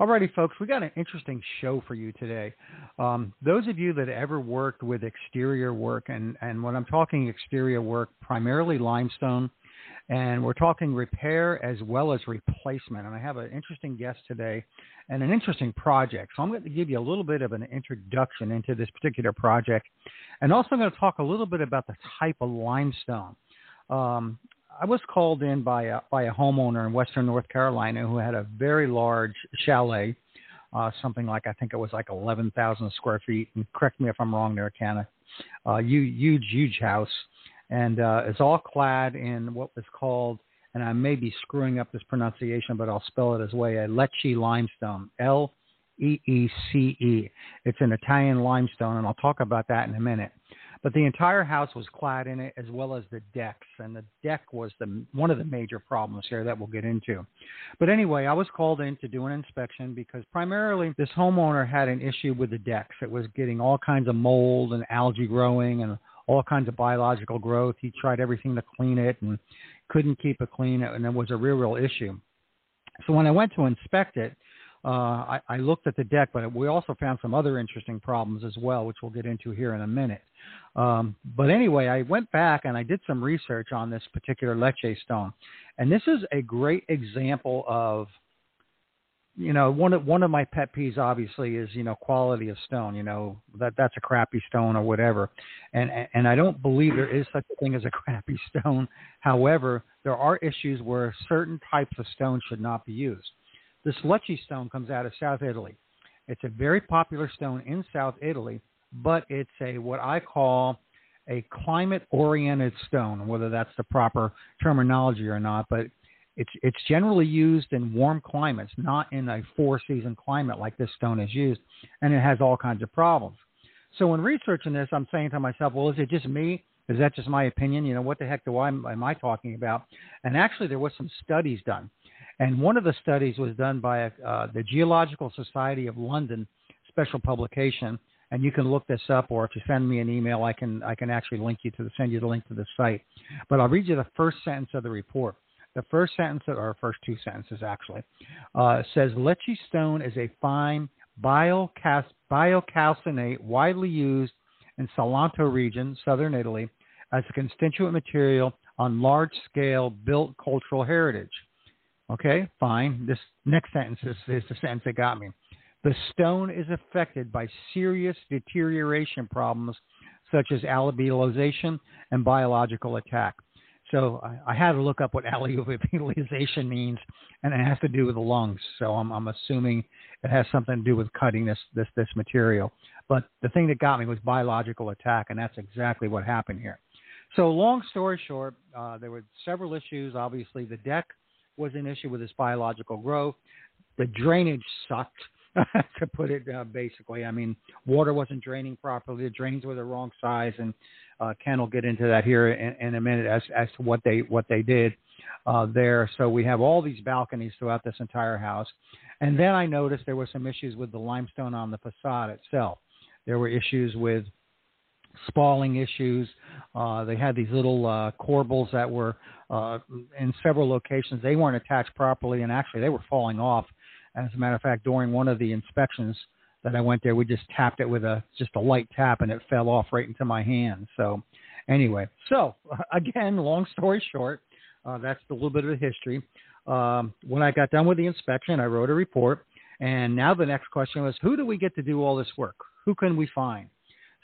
Alrighty, folks, we got an interesting show for you today. Um, those of you that ever worked with exterior work, and, and when I'm talking exterior work, primarily limestone, and we're talking repair as well as replacement. And I have an interesting guest today and an interesting project. So I'm going to give you a little bit of an introduction into this particular project, and also I'm going to talk a little bit about the type of limestone. Um, I was called in by a, by a homeowner in Western North Carolina who had a very large chalet, uh, something like I think it was like 11,000 square feet. And correct me if I'm wrong there, Canna. Uh, huge, huge house, and uh, it's all clad in what was called, and I may be screwing up this pronunciation, but I'll spell it as way a Lecce limestone. L E E C E. It's an Italian limestone, and I'll talk about that in a minute. But the entire house was clad in it, as well as the decks, and the deck was the one of the major problems here that we'll get into. But anyway, I was called in to do an inspection because primarily this homeowner had an issue with the decks. It was getting all kinds of mold and algae growing and all kinds of biological growth. He tried everything to clean it and couldn't keep it clean, and it was a real, real issue. So when I went to inspect it, uh, I, I looked at the deck, but we also found some other interesting problems as well, which we'll get into here in a minute. Um, but anyway, I went back and I did some research on this particular Lecce stone, and this is a great example of, you know, one of one of my pet peeves obviously is you know quality of stone. You know that that's a crappy stone or whatever, and and I don't believe there is such a thing as a crappy stone. However, there are issues where certain types of stone should not be used. This Lecce stone comes out of South Italy. It's a very popular stone in South Italy, but it's a what I call a climate oriented stone, whether that's the proper terminology or not, but it's it's generally used in warm climates, not in a four season climate like this stone is used, and it has all kinds of problems. So when researching this, I'm saying to myself, well, is it just me? Is that just my opinion? You know, what the heck do I am I talking about? And actually, there was some studies done. And one of the studies was done by uh, the Geological Society of London special publication. And you can look this up, or if you send me an email, I can I can actually link you to the, send you the link to the site. But I'll read you the first sentence of the report. The first sentence, or first two sentences actually, uh, says Lecce stone is a fine biocalc- biocalcinate widely used in Salento region, southern Italy, as a constituent material on large scale built cultural heritage. Okay, fine. This next sentence is, is the sentence that got me. The stone is affected by serious deterioration problems such as alveolization and biological attack. So I, I, had to look up what alveolization means, and it has to do with the lungs. So I'm, I'm, assuming it has something to do with cutting this, this this material. But the thing that got me was biological attack, and that's exactly what happened here. So long story short, uh, there were several issues. Obviously, the deck was an issue with its biological growth. The drainage sucked, to put it uh, basically. I mean, water wasn't draining properly. The drains were the wrong size, and uh, Ken will get into that here in, in a minute as as to what they what they did uh, there. So we have all these balconies throughout this entire house, and then I noticed there were some issues with the limestone on the facade itself. There were issues with spalling issues. Uh, they had these little uh, corbels that were uh, in several locations. They weren't attached properly, and actually they were falling off. As a matter of fact, during one of the inspections that I went there, we just tapped it with a just a light tap, and it fell off right into my hand. So, anyway, so again, long story short, uh, that's a little bit of the history. Um, when I got done with the inspection, I wrote a report, and now the next question was, who do we get to do all this work? Who can we find?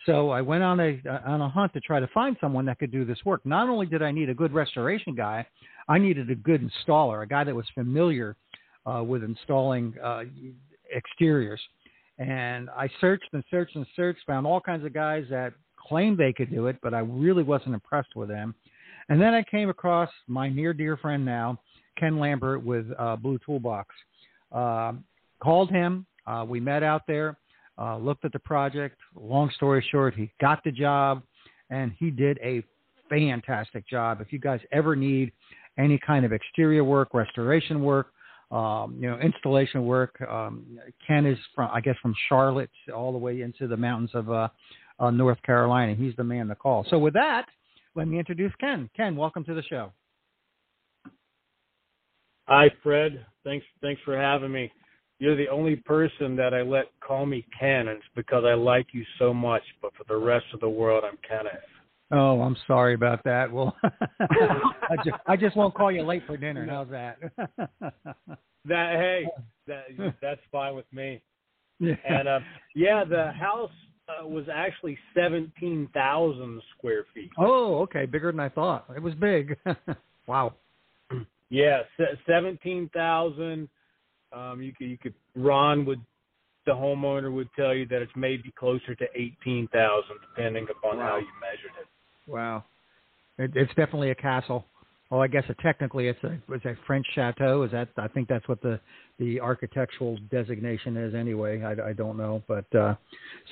So I went on a on a hunt to try to find someone that could do this work. Not only did I need a good restoration guy, I needed a good installer, a guy that was familiar uh, with installing uh, exteriors. And I searched and searched and searched, found all kinds of guys that claimed they could do it, but I really wasn't impressed with them. And then I came across my near dear friend now, Ken Lambert with uh, Bluetoolbox. Uh, called him. Uh, we met out there, uh, looked at the project. Long story short, he got the job, and he did a fantastic job. If you guys ever need any kind of exterior work, restoration work, um, you know, installation work, um, Ken is from, I guess, from Charlotte all the way into the mountains of uh, uh, North Carolina. He's the man to call. So with that, let me introduce Ken. Ken, welcome to the show. Hi, Fred. Thanks, thanks for having me. You're the only person that I let call me Ken, and it's because I like you so much. But for the rest of the world, I'm Kenneth. Oh, I'm sorry about that. Well, I, just, I just won't call you late for dinner. How's that? that hey, that that's fine with me. Yeah. And uh, yeah, the house uh, was actually seventeen thousand square feet. Oh, okay, bigger than I thought. It was big. wow. Yeah, seventeen thousand. Um, you could you could Ron would the homeowner would tell you that it's maybe closer to eighteen thousand, depending upon wow. how you measured it. Wow, it, it's definitely a castle. Well, I guess it, technically it's a it's a French chateau. Is that I think that's what the the architectural designation is anyway. I, I don't know, but uh,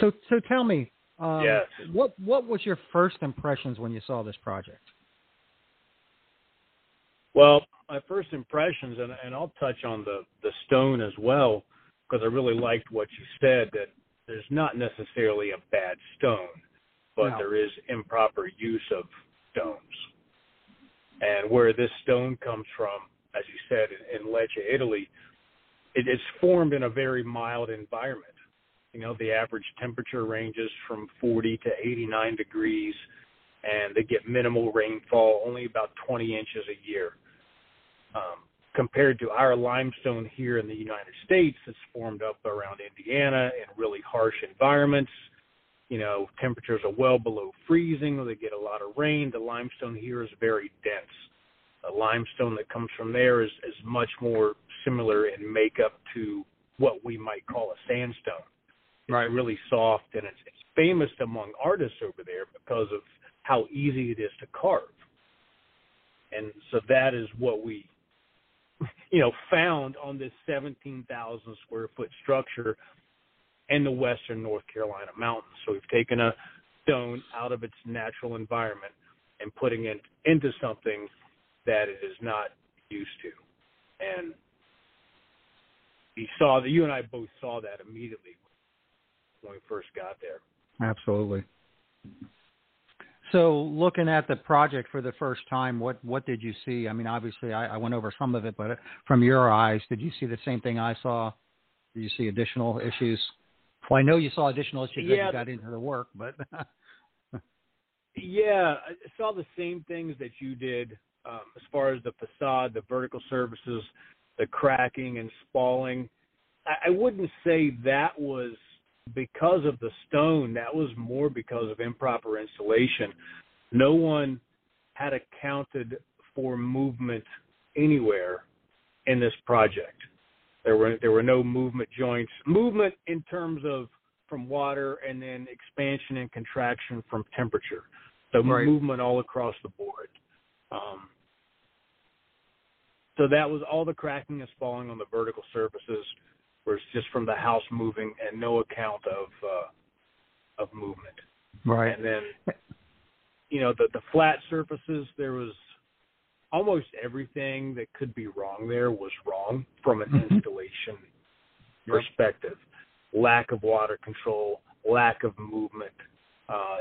so so tell me, um, yes. what what was your first impressions when you saw this project? Well, my first impressions, and, and I'll touch on the the stone as well, because I really liked what you said that there's not necessarily a bad stone, but no. there is improper use of stones. And where this stone comes from, as you said, in, in Lecce, Italy, it, it's formed in a very mild environment. You know, the average temperature ranges from 40 to 89 degrees, and they get minimal rainfall, only about 20 inches a year. Um, compared to our limestone here in the United States, that's formed up around Indiana in really harsh environments. You know, temperatures are well below freezing. They get a lot of rain. The limestone here is very dense. The limestone that comes from there is, is much more similar in makeup to what we might call a sandstone. It's right. really soft and it's, it's famous among artists over there because of how easy it is to carve. And so that is what we you know, found on this 17,000 square foot structure in the western North Carolina mountains. So we've taken a stone out of its natural environment and putting it into something that it is not used to. And you saw that you and I both saw that immediately when we first got there. Absolutely. So, looking at the project for the first time, what what did you see? I mean, obviously, I, I went over some of it, but from your eyes, did you see the same thing I saw? Did you see additional issues? Well, I know you saw additional issues yeah. as you got into the work, but yeah, I saw the same things that you did um, as far as the facade, the vertical surfaces, the cracking and spalling. I, I wouldn't say that was because of the stone, that was more because of improper installation. No one had accounted for movement anywhere in this project. There were there were no movement joints. Movement in terms of from water and then expansion and contraction from temperature. So right. movement all across the board. Um, so that was all the cracking is falling on the vertical surfaces where it's just from the house moving and no account of uh, of movement. Right. And then you know the the flat surfaces there was almost everything that could be wrong there was wrong from an mm-hmm. installation perspective. Lack of water control, lack of movement, uh,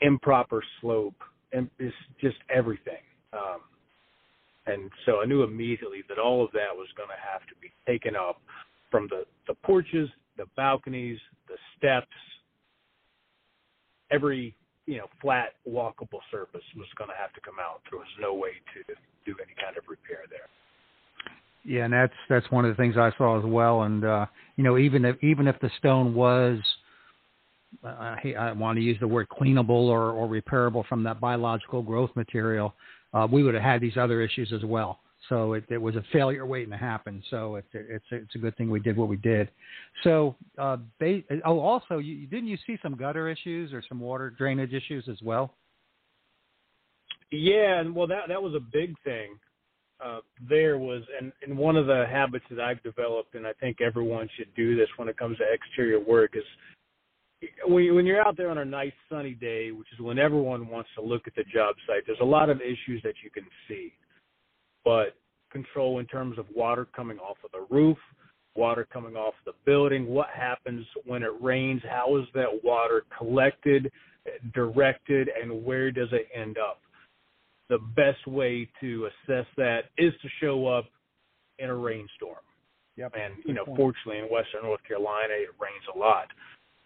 improper slope, and it's just everything. Um, and so I knew immediately that all of that was going to have to be taken up from the, the porches, the balconies, the steps, every you know flat walkable surface was going to have to come out. There was no way to do any kind of repair there. Yeah, and that's that's one of the things I saw as well. And uh, you know, even if even if the stone was I, I want to use the word cleanable or, or repairable from that biological growth material, uh, we would have had these other issues as well. So it, it was a failure waiting to happen. So it, it, it's it's a good thing we did what we did. So uh, they, oh, also, you, didn't you see some gutter issues or some water drainage issues as well? Yeah, and well, that that was a big thing. Uh, there was, and, and one of the habits that I've developed, and I think everyone should do this when it comes to exterior work, is when, when you're out there on a nice sunny day, which is when everyone wants to look at the job site, there's a lot of issues that you can see. But control in terms of water coming off of the roof, water coming off the building, what happens when it rains, how is that water collected, directed, and where does it end up? The best way to assess that is to show up in a rainstorm. Yep. And, you know, fortunately in Western North Carolina, it rains a lot.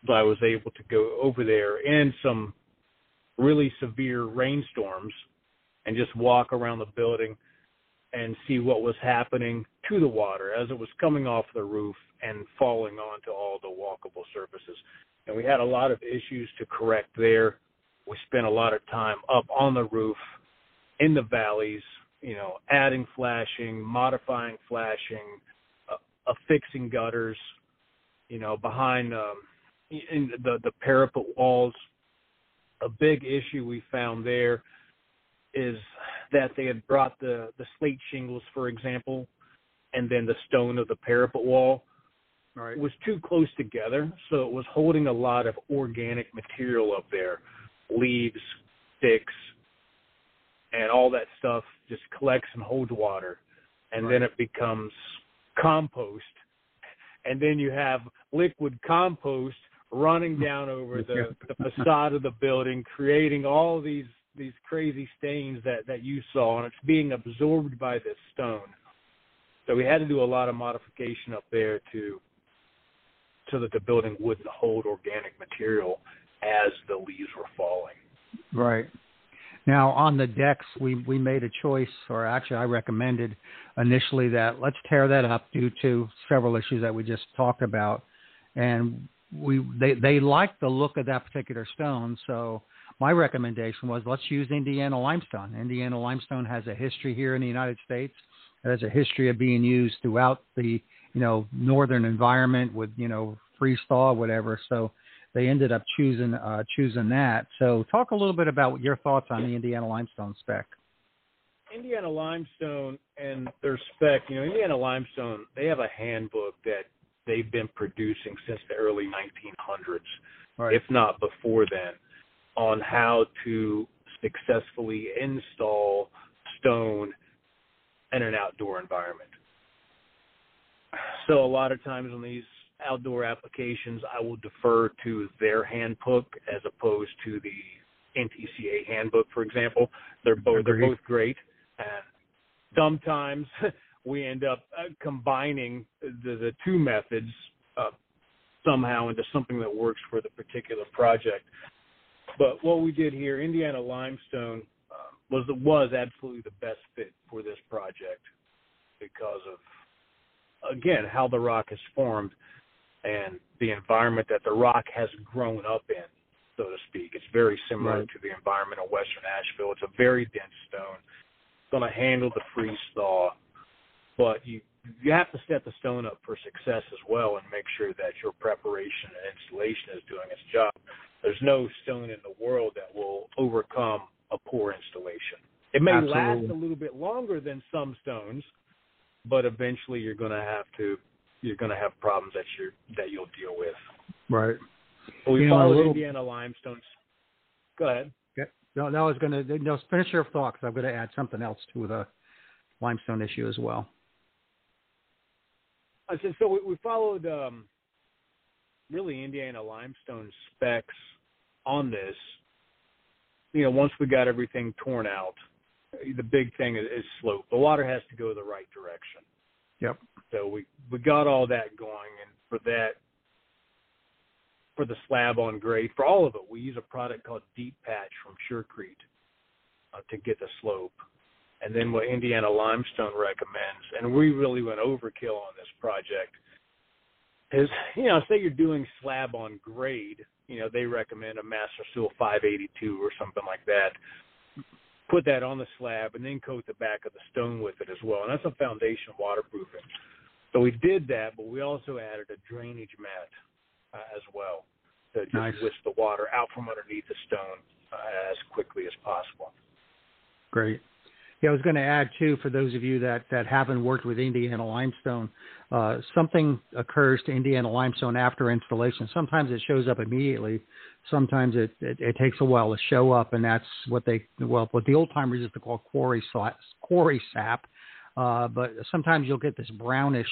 So I was able to go over there in some really severe rainstorms and just walk around the building and see what was happening to the water as it was coming off the roof and falling onto all the walkable surfaces. And we had a lot of issues to correct there. We spent a lot of time up on the roof in the valleys, you know, adding flashing, modifying flashing, uh, affixing gutters, you know, behind um, in the the parapet walls. A big issue we found there is that they had brought the the slate shingles, for example, and then the stone of the parapet wall right. was too close together, so it was holding a lot of organic material up there, leaves, sticks, and all that stuff just collects and holds water, and right. then it becomes compost, and then you have liquid compost running down over the, the facade of the building, creating all these these crazy stains that that you saw, and it's being absorbed by this stone. So we had to do a lot of modification up there to so that the building wouldn't hold organic material as the leaves were falling. Right. Now on the decks, we we made a choice, or actually I recommended initially that let's tear that up due to several issues that we just talked about, and we they they liked the look of that particular stone, so my recommendation was let's use Indiana limestone. Indiana limestone has a history here in the United States. It has a history of being used throughout the you know northern environment with you know freeze thaw whatever. So they ended up choosing uh, choosing that. So talk a little bit about your thoughts on the Indiana limestone spec. Indiana limestone and their spec. You know, Indiana limestone they have a handbook that they've been producing since the early 1900s, right. if not before then on how to successfully install stone in an outdoor environment. So a lot of times on these outdoor applications, I will defer to their handbook as opposed to the NTCA handbook, for example. They're both they're both great, and sometimes we end up uh, combining the, the two methods uh, somehow into something that works for the particular project. But what we did here, Indiana limestone, uh, was was absolutely the best fit for this project because of again how the rock is formed and the environment that the rock has grown up in, so to speak. It's very similar right. to the environment of Western Asheville. It's a very dense stone. It's going to handle the freeze thaw, but you you have to set the stone up for success as well and make sure that your preparation and installation is doing its job. There's no stone in the world that will overcome a poor installation. It may Absolutely. last a little bit longer than some stones, but eventually you're going to have to you're going to have problems that you that you'll deal with. Right. But we you followed little... Indiana limestones. Go ahead. Yeah. No, no, I was going to no, finish your thought because I'm going to add something else to the limestone issue as well. I said so. We, we followed um, really Indiana limestone specs on this. You know, once we got everything torn out, the big thing is, is slope. The water has to go the right direction. Yep. So we we got all that going, and for that, for the slab on grade, for all of it, we use a product called Deep Patch from Surecrete uh, to get the slope. And then what Indiana Limestone recommends, and we really went overkill on this project, is you know say you're doing slab on grade you know they recommend a master seal 582 or something like that. Put that on the slab and then coat the back of the stone with it as well. And that's a foundation waterproofing. So we did that but we also added a drainage mat uh, as well to just nice. whisk the water out from underneath the stone uh, as quickly as possible. Great yeah, I was going to add too, for those of you that, that haven't worked with Indiana limestone, uh, something occurs to Indiana limestone after installation. Sometimes it shows up immediately. Sometimes it, it, it takes a while to show up, and that's what they well, what the old timers used to call quarry quarry sap. Uh, but sometimes you'll get this brownish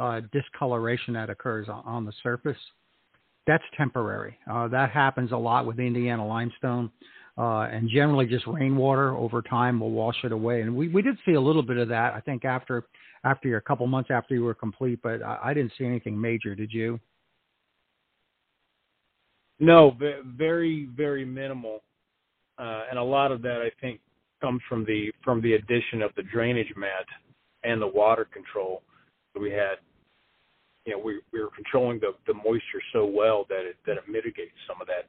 uh, discoloration that occurs on, on the surface. That's temporary. Uh, that happens a lot with Indiana limestone uh, and generally just rainwater over time will wash it away. And we, we did see a little bit of that, I think, after after a couple months after you were complete, but I, I didn't see anything major. Did you? No, very very minimal, uh, and a lot of that I think comes from the from the addition of the drainage mat and the water control. that We had, you know, we we were controlling the the moisture so well that it that it mitigates some of that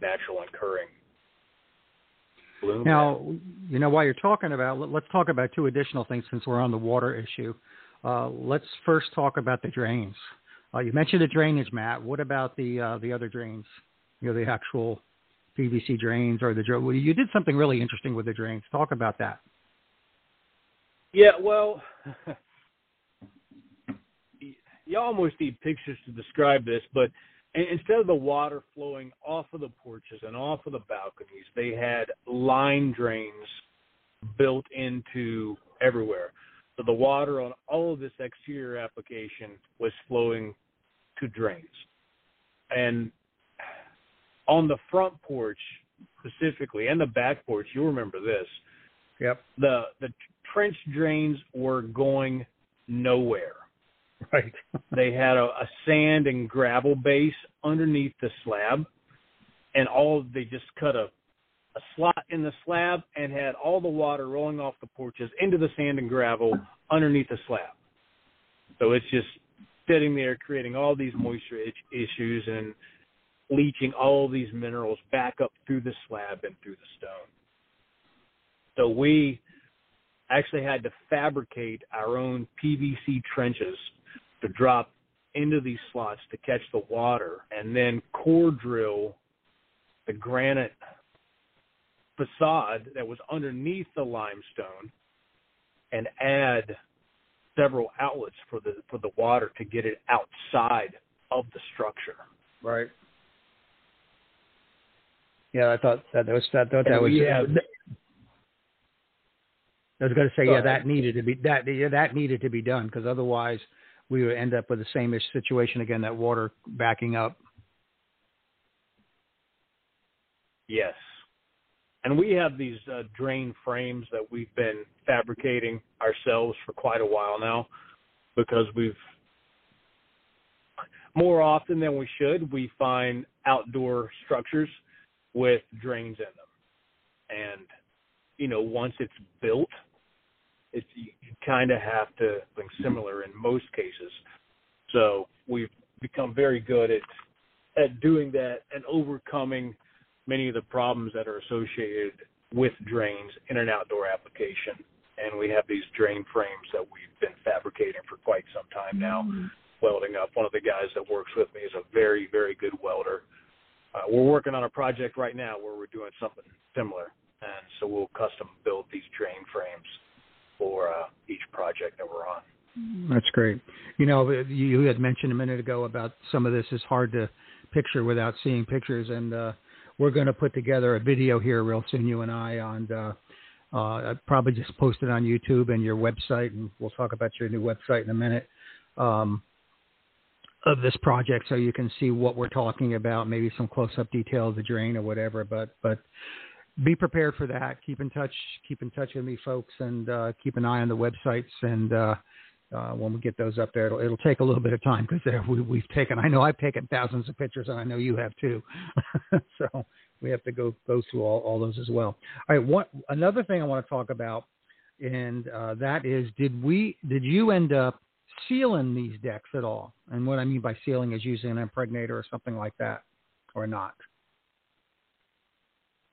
natural incurring bloom. Now, you know, while you're talking about, let's talk about two additional things since we're on the water issue. Uh, let's first talk about the drains. Uh, you mentioned the drainage mat. What about the uh, the other drains? You know, the actual PVC drains or the well, you did something really interesting with the drains. Talk about that. Yeah, well, you almost need pictures to describe this, but instead of the water flowing off of the porches and off of the balconies, they had line drains built into everywhere. So the water on all of this exterior application was flowing to drains. And on the front porch specifically and the back porch, you remember this. Yep. The the trench drains were going nowhere. Right. they had a, a sand and gravel base underneath the slab, and all they just cut a a slot in the slab and had all the water rolling off the porches into the sand and gravel underneath the slab. So it's just sitting there creating all these moisture issues and leaching all these minerals back up through the slab and through the stone. So we actually had to fabricate our own PVC trenches to drop into these slots to catch the water and then core drill the granite facade that was underneath the limestone and add several outlets for the for the water to get it outside of the structure. Right. Yeah, I thought that was that, thought that was. Yeah. I was going to say, yeah, that needed to be that yeah, that needed to be done because otherwise we would end up with the same situation again, that water backing up. Yes. And we have these uh, drain frames that we've been fabricating ourselves for quite a while now because we've more often than we should, we find outdoor structures with drains in them. And, you know, once it's built, it's you, you kind of have to think similar in most cases. So we've become very good at at doing that and overcoming many of the problems that are associated with drains in an outdoor application. And we have these drain frames that we've been fabricating for quite some time now, mm-hmm. welding up. One of the guys that works with me is a very, very good welder. Uh, we're working on a project right now where we're doing something similar, and so we'll custom build these drain frames for uh, each project that we're on. That's great. You know, you had mentioned a minute ago about some of this is hard to picture without seeing pictures, and uh, we're going to put together a video here real soon, you and I, on. Uh, uh, probably just post it on YouTube and your website, and we'll talk about your new website in a minute. Um, of this project, so you can see what we're talking about, maybe some close-up detail of the drain or whatever. But but be prepared for that. Keep in touch. Keep in touch with me, folks, and uh, keep an eye on the websites. And uh, uh, when we get those up there, it'll, it'll take a little bit of time because we, we've taken. I know I've taken thousands of pictures, and I know you have too. so we have to go go through all, all those as well. All right. What another thing I want to talk about, and uh, that is, did we did you end up sealing these decks at all? And what I mean by sealing is using an impregnator or something like that, or not?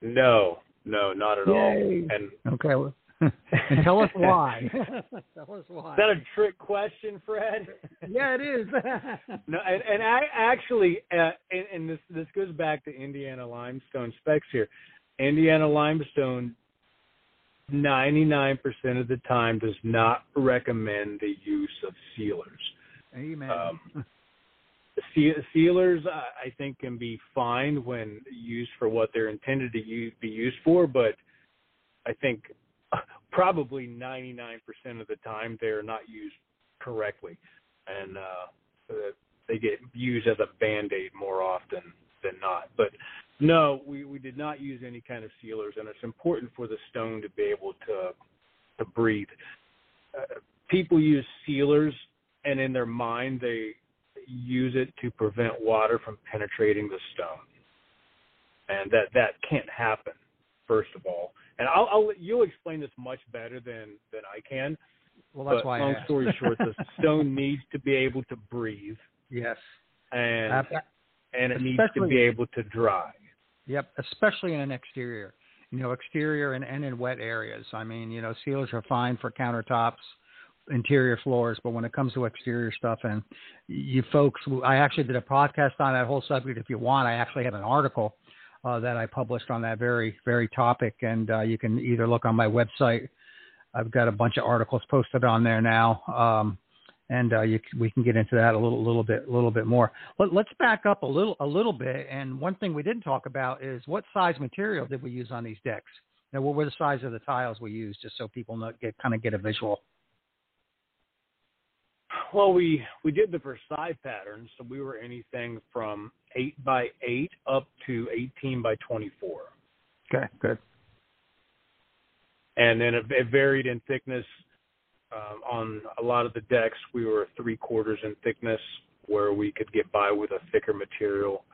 No, no, not at Yay. all. And okay, and tell us why. tell us why. Is that a trick question, Fred? yeah, it is. no, and, and I actually, uh, and, and this this goes back to Indiana limestone specs here. Indiana limestone, ninety nine percent of the time, does not recommend the use of sealers. Amen. Um, sealers, I think, can be fine when used for what they're intended to use, be used for, but I think probably 99% of the time they're not used correctly, and uh, they get used as a band aid more often than not. But no, we, we did not use any kind of sealers, and it's important for the stone to be able to to breathe. Uh, people use sealers, and in their mind they use it to prevent water from penetrating the stone, and that that can't happen. First of all, and I'll, I'll you'll explain this much better than than I can. Well, that's but why. Long story short, the stone needs to be able to breathe. Yes. And uh, and it needs to be able to dry. Yep, especially in an exterior. You know, exterior and, and in wet areas. I mean, you know, sealers are fine for countertops, interior floors, but when it comes to exterior stuff, and you folks, I actually did a podcast on that whole subject. If you want, I actually have an article uh, that I published on that very very topic, and uh, you can either look on my website. I've got a bunch of articles posted on there now, um, and uh, you, we can get into that a little little bit a little bit more. Let, let's back up a little a little bit, and one thing we didn't talk about is what size material did we use on these decks? Now, what were the size of the tiles we used, just so people know, get kind of get a visual. Well, we we did the Versailles pattern, so we were anything from eight by eight up to eighteen by twenty four. Okay, good. And then it, it varied in thickness. Um, on a lot of the decks, we were three quarters in thickness, where we could get by with a thicker material.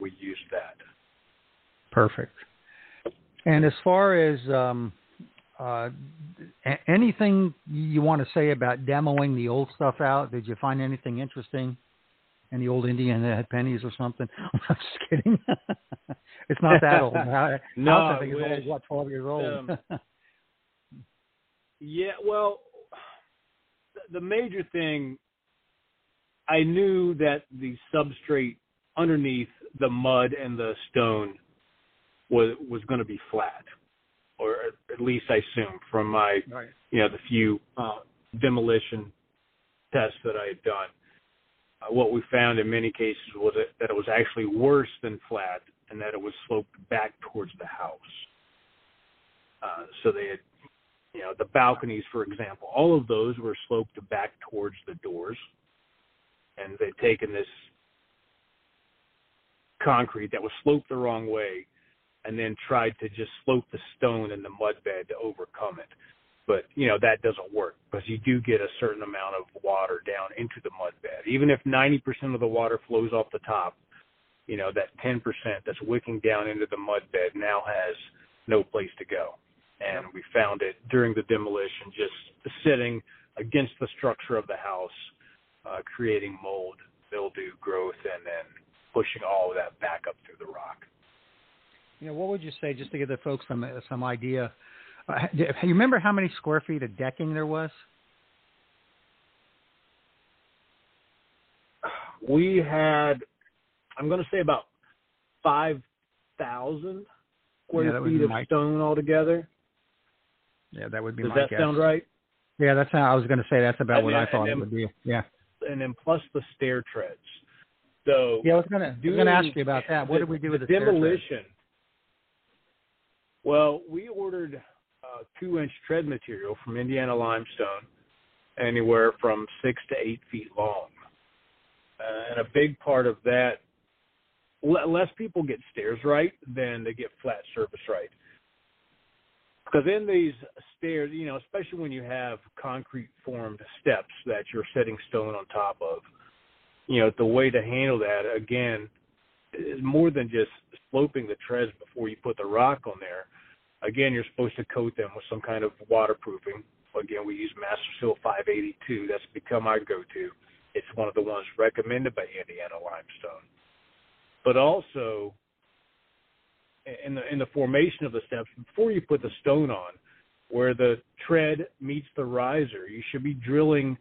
We used that. Perfect. And as far as um, uh, anything you want to say about demoing the old stuff out? Did you find anything interesting? Any old Indian that had pennies or something? I'm just kidding. it's not that old. no, I think it's only what twelve years old. Um, yeah, well, the major thing I knew that the substrate underneath the mud and the stone was was going to be flat or at least I assume from my, right. you know, the few uh, demolition tests that I had done. Uh, what we found in many cases was that, that it was actually worse than flat, and that it was sloped back towards the house. Uh, so they had, you know, the balconies, for example, all of those were sloped back towards the doors, and they'd taken this concrete that was sloped the wrong way and then tried to just slope the stone in the mud bed to overcome it. But you know that doesn't work because you do get a certain amount of water down into the mud bed. Even if 90% of the water flows off the top, you know that 10% that's wicking down into the mud bed now has no place to go. And we found it during the demolition, just sitting against the structure of the house, uh, creating mold, mildew growth, and then pushing all of that back up through the rock. You know, what would you say, just to give the folks some some idea? Uh, you remember how many square feet of decking there was? We had, I'm going to say about five thousand square yeah, feet of my... stone altogether. Yeah, that would be. Does my that guess. sound right? Yeah, that's how I was going to say. That's about and what then, I thought then, it would be. Yeah. And then plus the stair treads. So yeah, I was going to ask you about that. What the, did we do with the demolition? Well, we ordered uh, two inch tread material from Indiana limestone, anywhere from six to eight feet long. Uh, and a big part of that, less people get stairs right than they get flat surface right. Because in these stairs, you know, especially when you have concrete formed steps that you're setting stone on top of, you know, the way to handle that, again, is more than just sloping the treads before you put the rock on there. Again, you're supposed to coat them with some kind of waterproofing again, we use MasterSeal 582. That's become our go-to. It's one of the ones recommended by Indiana Limestone. But also, in the in the formation of the steps, before you put the stone on, where the tread meets the riser, you should be drilling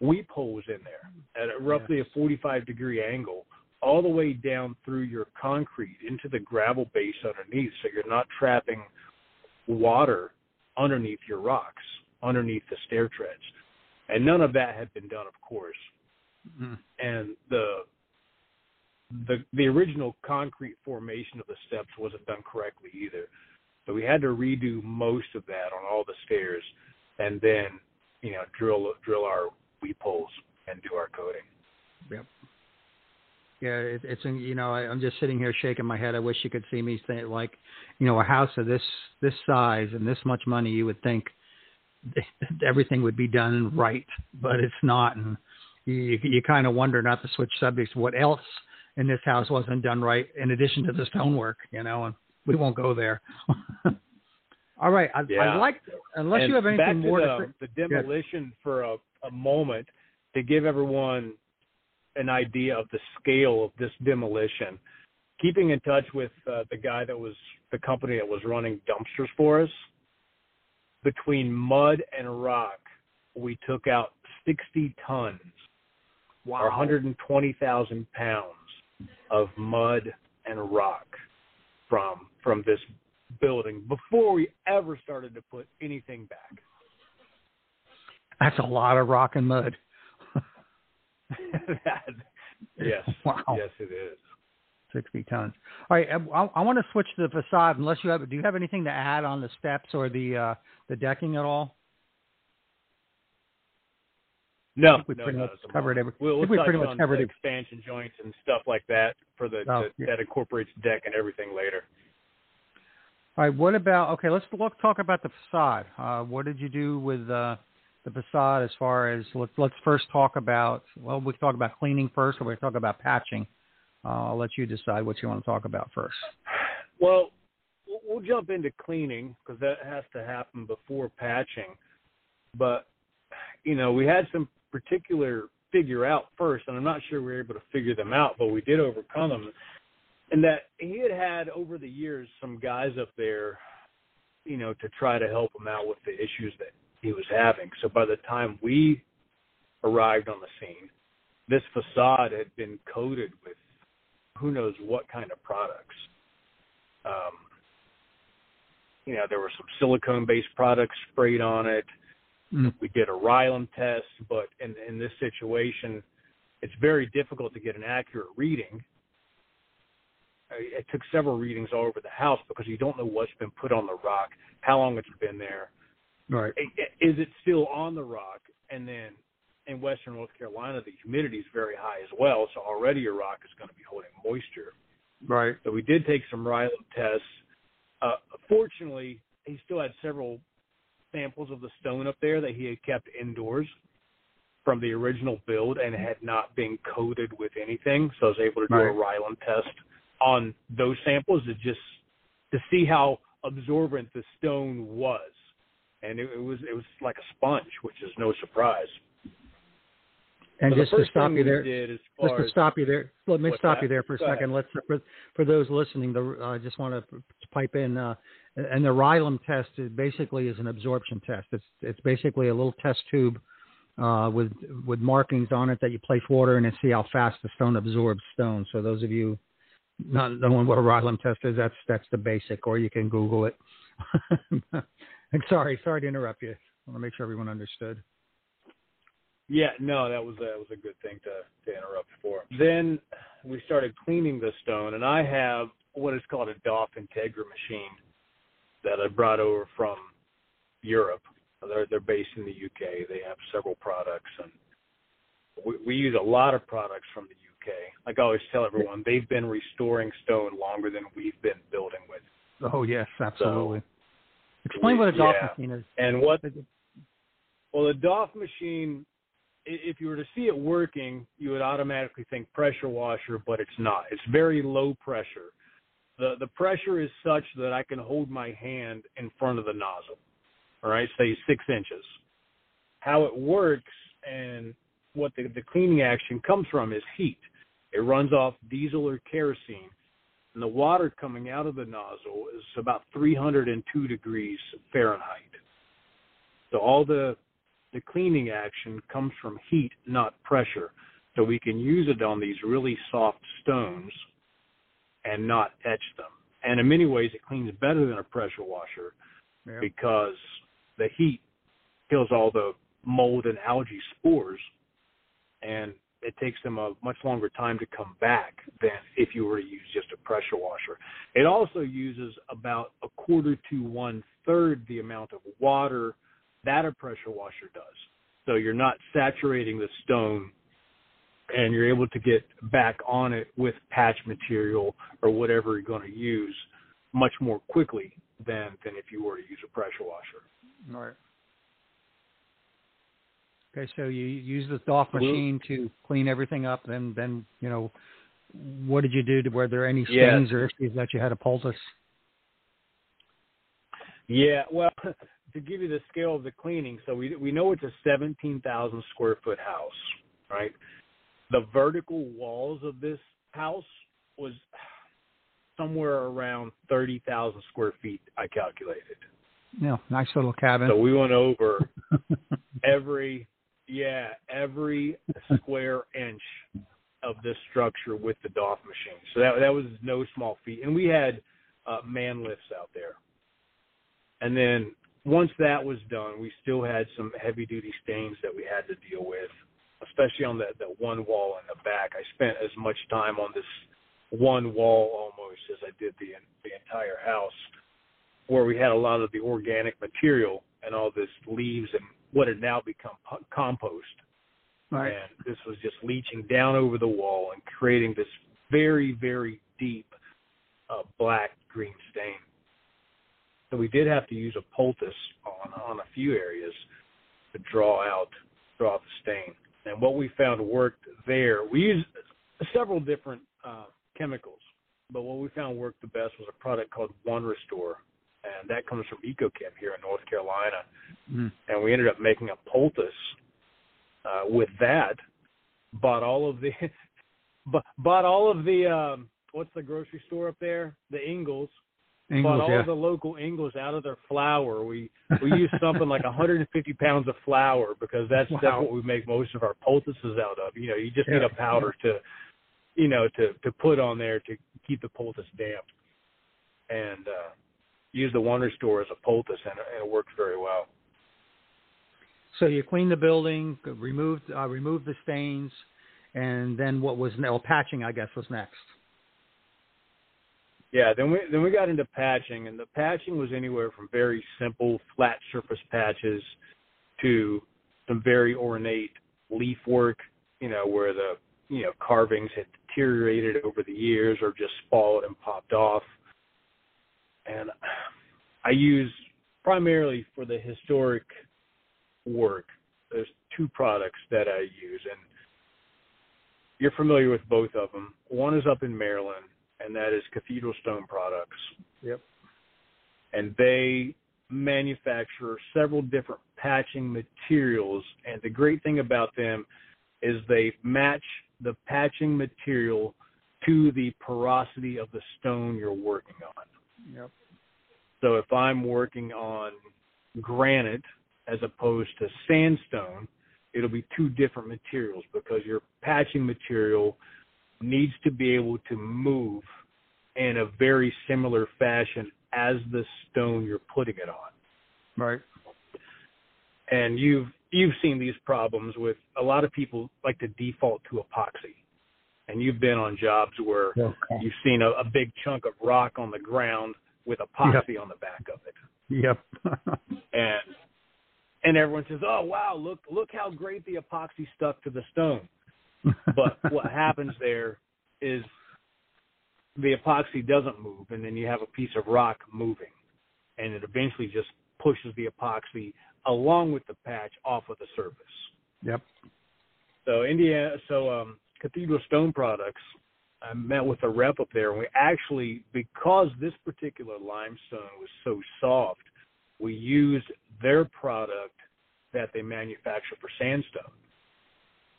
weep holes in there at a, roughly yes. a 45 degree angle all the way down through your concrete into the gravel base underneath so you're not trapping water underneath your rocks, underneath the stair treads. And none of that had been done, of course. Mm-hmm. And the the the original concrete formation of the steps wasn't done correctly either. So we had to redo most of that on all the stairs and then, you know, drill drill our weep holes and do our coating. Yep. Yeah, it, it's you know I, I'm just sitting here shaking my head. I wish you could see me say like, you know, a house of this this size and this much money, you would think everything would be done right, but it's not, and you you kind of wonder not to switch subjects. What else in this house wasn't done right in addition to the stonework, you know? And we won't go there. All right, I, yeah. I like unless and you have anything more to the, to the demolition yeah. for a, a moment to give everyone an idea of the scale of this demolition. Keeping in touch with uh, the guy that was the company that was running dumpsters for us, between mud and rock, we took out 60 tons, wow. or 120,000 pounds of mud and rock from from this building before we ever started to put anything back. That's a lot of rock and mud. that, yes. Wow. Yes, it is. 60 tons. All right, I, I, want to switch to the facade. Unless you have, do you have anything to add on the steps or the uh, the decking at all? No, we no, pretty much covered everything. We'll, we'll we pretty much covered the it. expansion joints and stuff like that for the, oh, the yeah. that incorporates deck and everything later. All right. What about? Okay, let's look talk about the facade. Uh, what did you do with uh, the facade as far as let's let's first talk about. Well, we talk about cleaning first, or we talk about patching. Uh, I'll let you decide what you want to talk about first. Well, we'll jump into cleaning because that has to happen before patching. But you know, we had some particular figure out first, and I'm not sure we were able to figure them out, but we did overcome them. And that he had had over the years some guys up there, you know, to try to help him out with the issues that he was having. So by the time we arrived on the scene, this facade had been coated with who knows what kind of products. Um, you know, there were some silicone based products sprayed on it. Mm. We did a RILEM test, but in, in this situation, it's very difficult to get an accurate reading. It took several readings all over the house because you don't know what's been put on the rock, how long it's been there. Right. Is it still on the rock? And then in Western North Carolina, the humidity is very high as well, so already your rock is going to be holding moisture. Right. So we did take some RILEM tests. Uh, fortunately, he still had several samples of the stone up there that he had kept indoors from the original build and had not been coated with anything. So I was able to do right. a RILEM test on those samples to just to see how absorbent the stone was. And it, it was it was like a sponge, which is no surprise. And so just to stop you there, just to stop you there, let me stop that? you there for a Go second. Ahead. Let's for, for those listening, I uh, just want to pipe in. Uh, and the RILEM test is basically is an absorption test. It's it's basically a little test tube uh, with with markings on it that you place water in and see how fast the stone absorbs stone. So those of you not knowing what a RILEM test is, that's that's the basic, or you can Google it. and sorry, sorry to interrupt you. I want to make sure everyone understood. Yeah, no, that was a, that was a good thing to to interrupt for. Then we started cleaning the stone, and I have what is called a DOFF Integra machine that I brought over from Europe. They're they're based in the UK. They have several products, and we, we use a lot of products from the UK. Like I always tell everyone, they've been restoring stone longer than we've been building with. Oh yes, absolutely. So, Explain what a DOFF yeah. machine is. And what? Well, a DOFF machine, if you were to see it working, you would automatically think pressure washer, but it's not. It's very low pressure the the pressure is such that I can hold my hand in front of the nozzle. All right, say six inches. how it works and what the, the cleaning action comes from is heat. It runs off diesel or kerosene, and the water coming out of the nozzle is about 302 degrees Fahrenheit. So all the the cleaning action comes from heat, not pressure. So we can use it on these really soft stones and not etch them. And in many ways, it cleans better than a pressure washer Yeah. because the heat kills all the mold and algae spores, and it takes them a much longer time to come back than if you were to use just a pressure washer. It also uses about a quarter to one third the amount of water that a pressure washer does. So you're not saturating the stone and you're able to get back on it with patch material or whatever you're going to use much more quickly than than if you were to use a pressure washer. Right. Okay, so you use the DOFF Well- machine to clean everything up. Then, then you know, what did you do? To, were there any stains or issues that you had to poultice? Yeah, well, to give you the scale of the cleaning, so we we know it's a 17,000 square foot house, right? The vertical walls of this house was somewhere around 30,000 square feet. I calculated. Yeah, nice little cabin. So we went over every yeah every square inch of this structure with the DOFF machine. So that that was no small feat, and we had uh, man lifts out there. And then once that was done, we still had some heavy duty stains that we had to deal with, especially on that that one wall in the back. I spent as much time on this one wall almost as I did the the entire house, where we had a lot of the organic material and all this leaves and what had now become compost. right. And this was just leaching down over the wall and creating this very, very deep uh, black green stain. So we did have to use a poultice on on a few areas to draw out draw the stain. And what we found worked there, we used several different uh, chemicals, but what we found worked the best was a product called One Restore, and that comes from EcoChem here in North Carolina Mm. and we ended up making a poultice uh, with that. Bought all of the, bought all of the um, what's the grocery store up there? The Ingles. bought Ingles, all yeah. of the local Ingles out of their flour. We we used something like 150 pounds of flour because that's that's what we make most of our poultices out of. You know, you just need a powder to, you know, to to put on there to keep the poultice damp, and uh, use the One Restore as a poultice, and, it- and it works very well. So you cleaned the building, removed uh, removed the stains, and then what was well, patching? I guess was next. Yeah, then we then we got into patching, and the patching was anywhere from very simple flat surface patches to some very ornate leaf work, you know, where the you know carvings had deteriorated over the years or just spalled and popped off. And I use primarily for the historic work. There's two products that I use, and you're familiar with both of them. One is up in Maryland, and that is Cathedral Stone Products. Yep. And they manufacture several different patching materials. And the great thing about them is they match the patching material to the porosity of the stone you're working on. Yep. So if I'm working on granite as opposed to sandstone, it'll be two different materials because your patching material needs to be able to move in a very similar fashion as the stone you're putting it on. Right. And you've you've seen these problems with a lot of people like to default to epoxy. And you've been on jobs where Okay. you've seen a, a big chunk of rock on the ground with epoxy on the back of it. Yep. and and everyone says, "Oh wow, look look how great the epoxy stuck to the stone." But what happens there is the epoxy doesn't move, and then you have a piece of rock moving, and it eventually just pushes the epoxy along with the patch off of the surface. yep. So Indiana, so um, Cathedral Stone Products, I met with a rep up there, and we actually, because this particular limestone was so soft, we used their product that they manufacture for sandstone.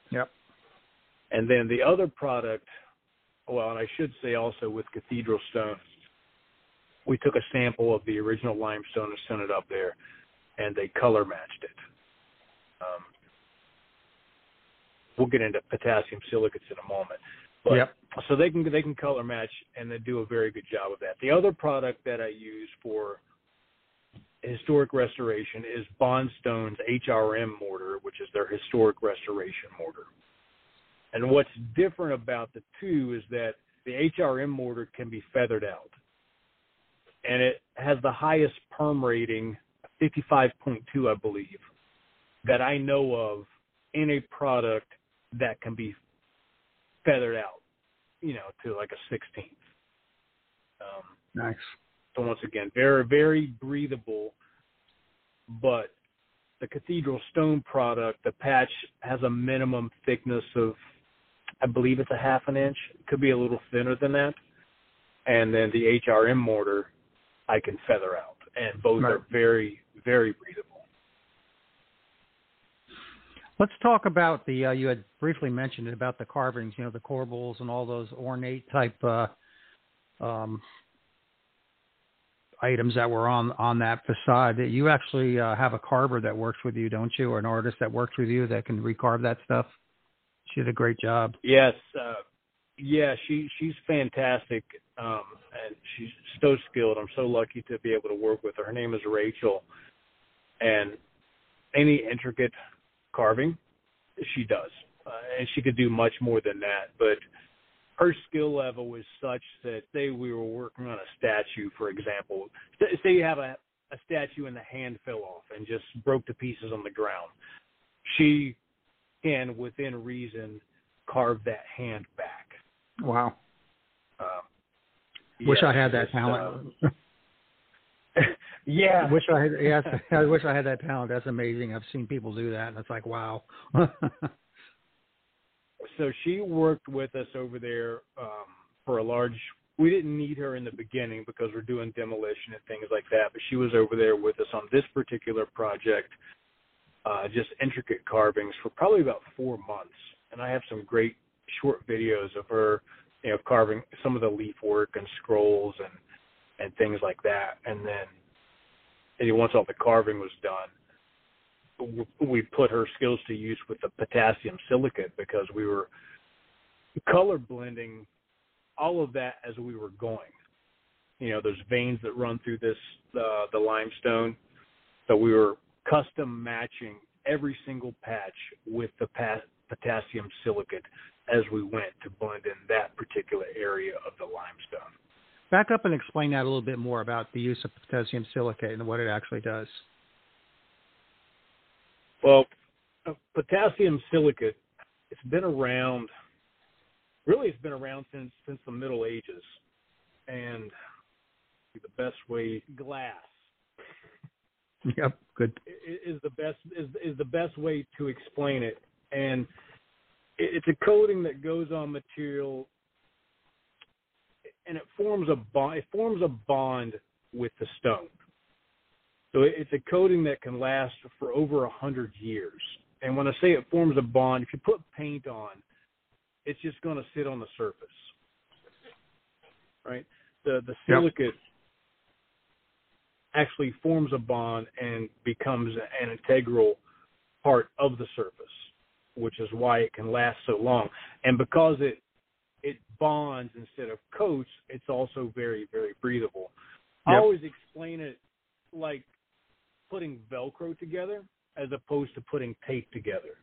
Yep. And then the other product, well, and I should say also with Cathedral Stone, we took a sample of the original limestone and sent it up there, and they color matched it. Um, we'll get into potassium silicates in a moment. But, yep. So they can they can color match and they do a very good job of that. The other product that I use for historic restoration is Bondstone's HRM mortar, which is their historic restoration mortar. And what's different about the two is that the HRM mortar can be feathered out. And it has the highest perm rating, 55.2, I believe, that I know of in a product that can be feathered out, you know, to like a 16th. Um, nice. So once again, very very breathable, but the Cathedral Stone product, the patch has a minimum thickness of, I believe it's a half an inch. It could be a little thinner than that. And then the HRM mortar, I can feather out, and both right. are very very breathable. Let's talk about the. Uh, you had briefly mentioned it about the carvings, you know, the corbels and all those ornate type uh, um, items that were on on that facade. You actually uh, have a carver that works with you, don't you, or an artist that works with you that can recarve that stuff. She did a great job. Yes, uh, yeah, she she's fantastic, um, and she's so skilled. I'm so lucky to be able to work with her. Her name is Rachel, and any intricate carving, she does, uh, and she could do much more than that. But her skill level was such that say we were working on a statue, for example, say you have a, a statue and the hand fell off and just broke to pieces on the ground. She can, within reason, carve that hand back. Wow. Um, Wish I had that talent. Uh, Yeah. I wish I had. Yes, I wish I had that talent. That's amazing. I've seen people do that, and it's like, wow. so she worked with us over there um, for a large. We didn't need her in the beginning because we're doing demolition and things like that, but she was over there with us on this particular project, uh, just intricate carvings for probably about four months. And I have some great short videos of her, you know, carving some of the leaf work and scrolls and and things like that. And then and once all the carving was done, we put her skills to use with the potassium silicate because we were color blending all of that as we were going. You know, there's veins that run through this uh, the limestone, so we were custom matching every single patch with the potassium silicate as we went to blend in that particular area of the limestone back up and explain that a little bit more about the use of potassium silicate and what it actually does. Well, potassium silicate, it's been around. Really, it's been around since since the Middle Ages, and the best way glass. Yep, good. Is the best is is the best way to explain it, and it's a coating that goes on material and it forms a bond. It forms a bond with the stone. So it's a coating that can last for over a hundred years. And when I say it forms a bond, if you put paint on, it's just going to sit on the surface, right? The the silicate yep. actually forms a bond and becomes an integral part of the surface, which is why it can last so long. And because it it bonds instead of coats, it's also very, very breathable. Yep. I always explain it like putting Velcro together as opposed to putting tape together.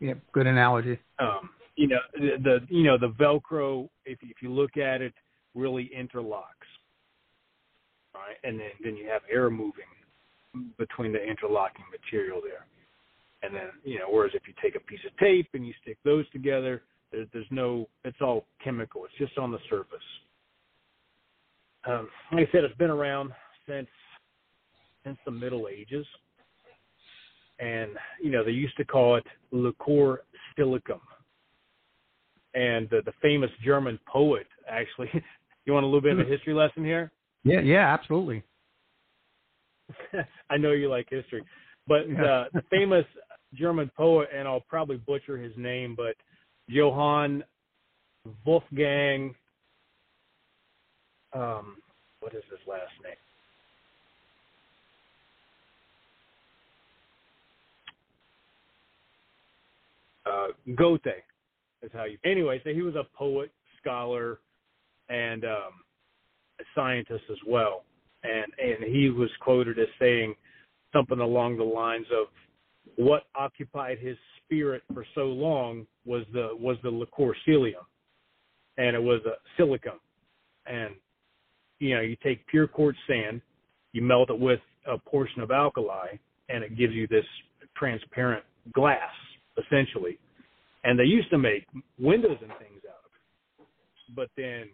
Yep, good analogy. Um, you know the, the you know the Velcro. If if you look at it, really interlocks, right? And then then you have air moving between the interlocking material there. And then you know, whereas if you take a piece of tape and you stick those together, there, there's no, it's all chemical. It's just on the surface. Um, like I said, it's been around since since the Middle Ages, and you know they used to call it liquor silicum. And the, the famous German poet, actually, you want a little bit of a history lesson here? Yeah, yeah, absolutely. I know you like history. But yeah. the, the famous German poet, and I'll probably butcher his name, but Johann Wolfgang. Um, what is his last name? Uh, Goethe is how you. Anyway, so he was a poet, scholar, and um, a scientist as well. And and he was quoted as saying something along the lines of, "What occupied his spirit for so long was the was the liquor silicum, and it was a silicon. And you know, you take pure quartz sand, you melt it with a portion of alkali, and it gives you this transparent glass essentially. And they used to make windows and things out of it, but then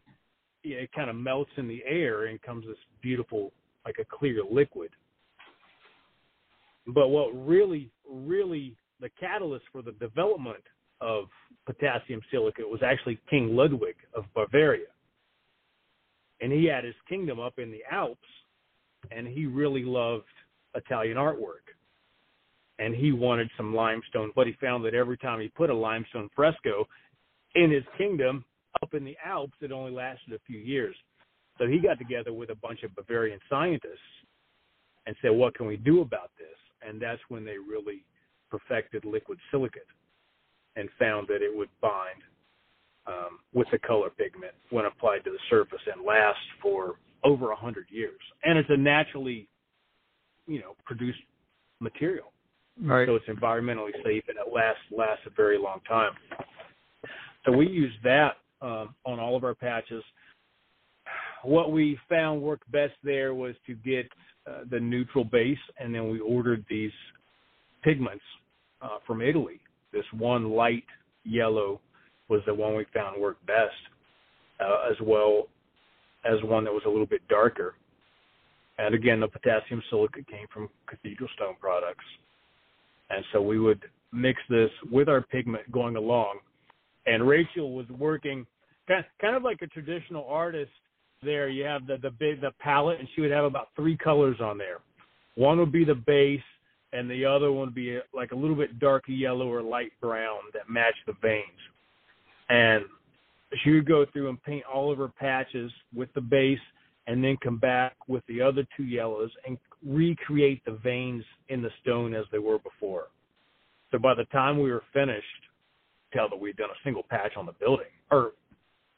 it kind of melts in the air and comes this beautiful, like a clear liquid. But what really, really the catalyst for the development of potassium silicate was actually King Ludwig of Bavaria. And he had his kingdom up in the Alps, and he really loved Italian artwork. And he wanted some limestone, but he found that every time he put a limestone fresco in his kingdom up in the Alps, it only lasted a few years. So he got together with a bunch of Bavarian scientists and said, What can we do about this? And that's when they really perfected liquid silicate and found that it would bind um, with the color pigment when applied to the surface and last for over a hundred years. And it's a naturally, you know, produced material. Right. So it's environmentally safe and it lasts lasts a very long time. So we use that um, on all of our patches. What we found worked best there was to get uh, the neutral base, and then we ordered these pigments uh, from Italy. This one light yellow was the one we found worked best, uh, as well as one that was a little bit darker. And again, the potassium silicate came from Cathedral Stone products. And so we would mix this with our pigment going along. And Rachel was working kind of like a traditional artist there. You have the the big the palette, and she would have about three colors on there. One would be the base, and the other one would be like a little bit darker yellow or light brown that match the veins. And she would go through and paint all of her patches with the base and then come back with the other two yellows and recreate the veins in the stone as they were before. So by the time we were finished, tell that we'd done a single patch on the building. Or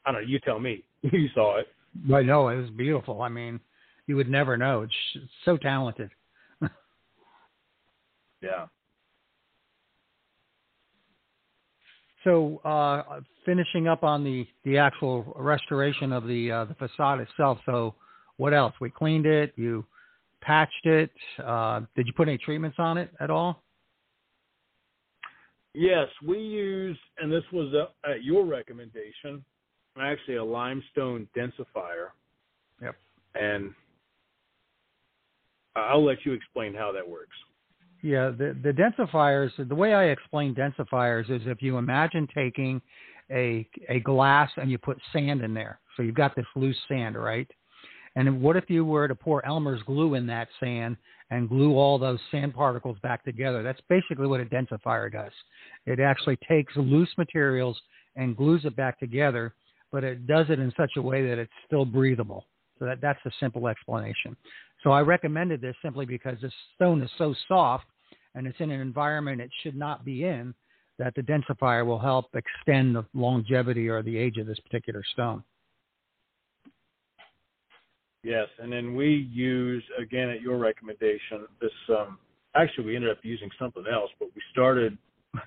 I don't know, you tell me. you saw it. I know it was beautiful. I mean, you would never know. It's so talented. Yeah. So, uh, finishing up on the, the actual restoration of the uh, the facade itself. So, what else? We cleaned it. You patched it. Uh, did you put any treatments on it at all? Yes, we used, and this was a, at your recommendation, actually a limestone densifier. Yep. And I'll let you explain how that works. Yeah, the, the densifiers, the way I explain densifiers is if you imagine taking a, a glass and you put sand in there. So you've got this loose sand, right? And what if you were to pour Elmer's glue in that sand and glue all those sand particles back together? That's basically what a densifier does. It actually takes loose materials and glues it back together, but it does it in such a way that it's still breathable. So that, that's a simple explanation. So I recommended this simply because this stone is so soft and it's in an environment it should not be in that the densifier will help extend the longevity or the age of this particular stone. Yes, and then we use again at your recommendation this. Um, actually, we ended up using something else, but we started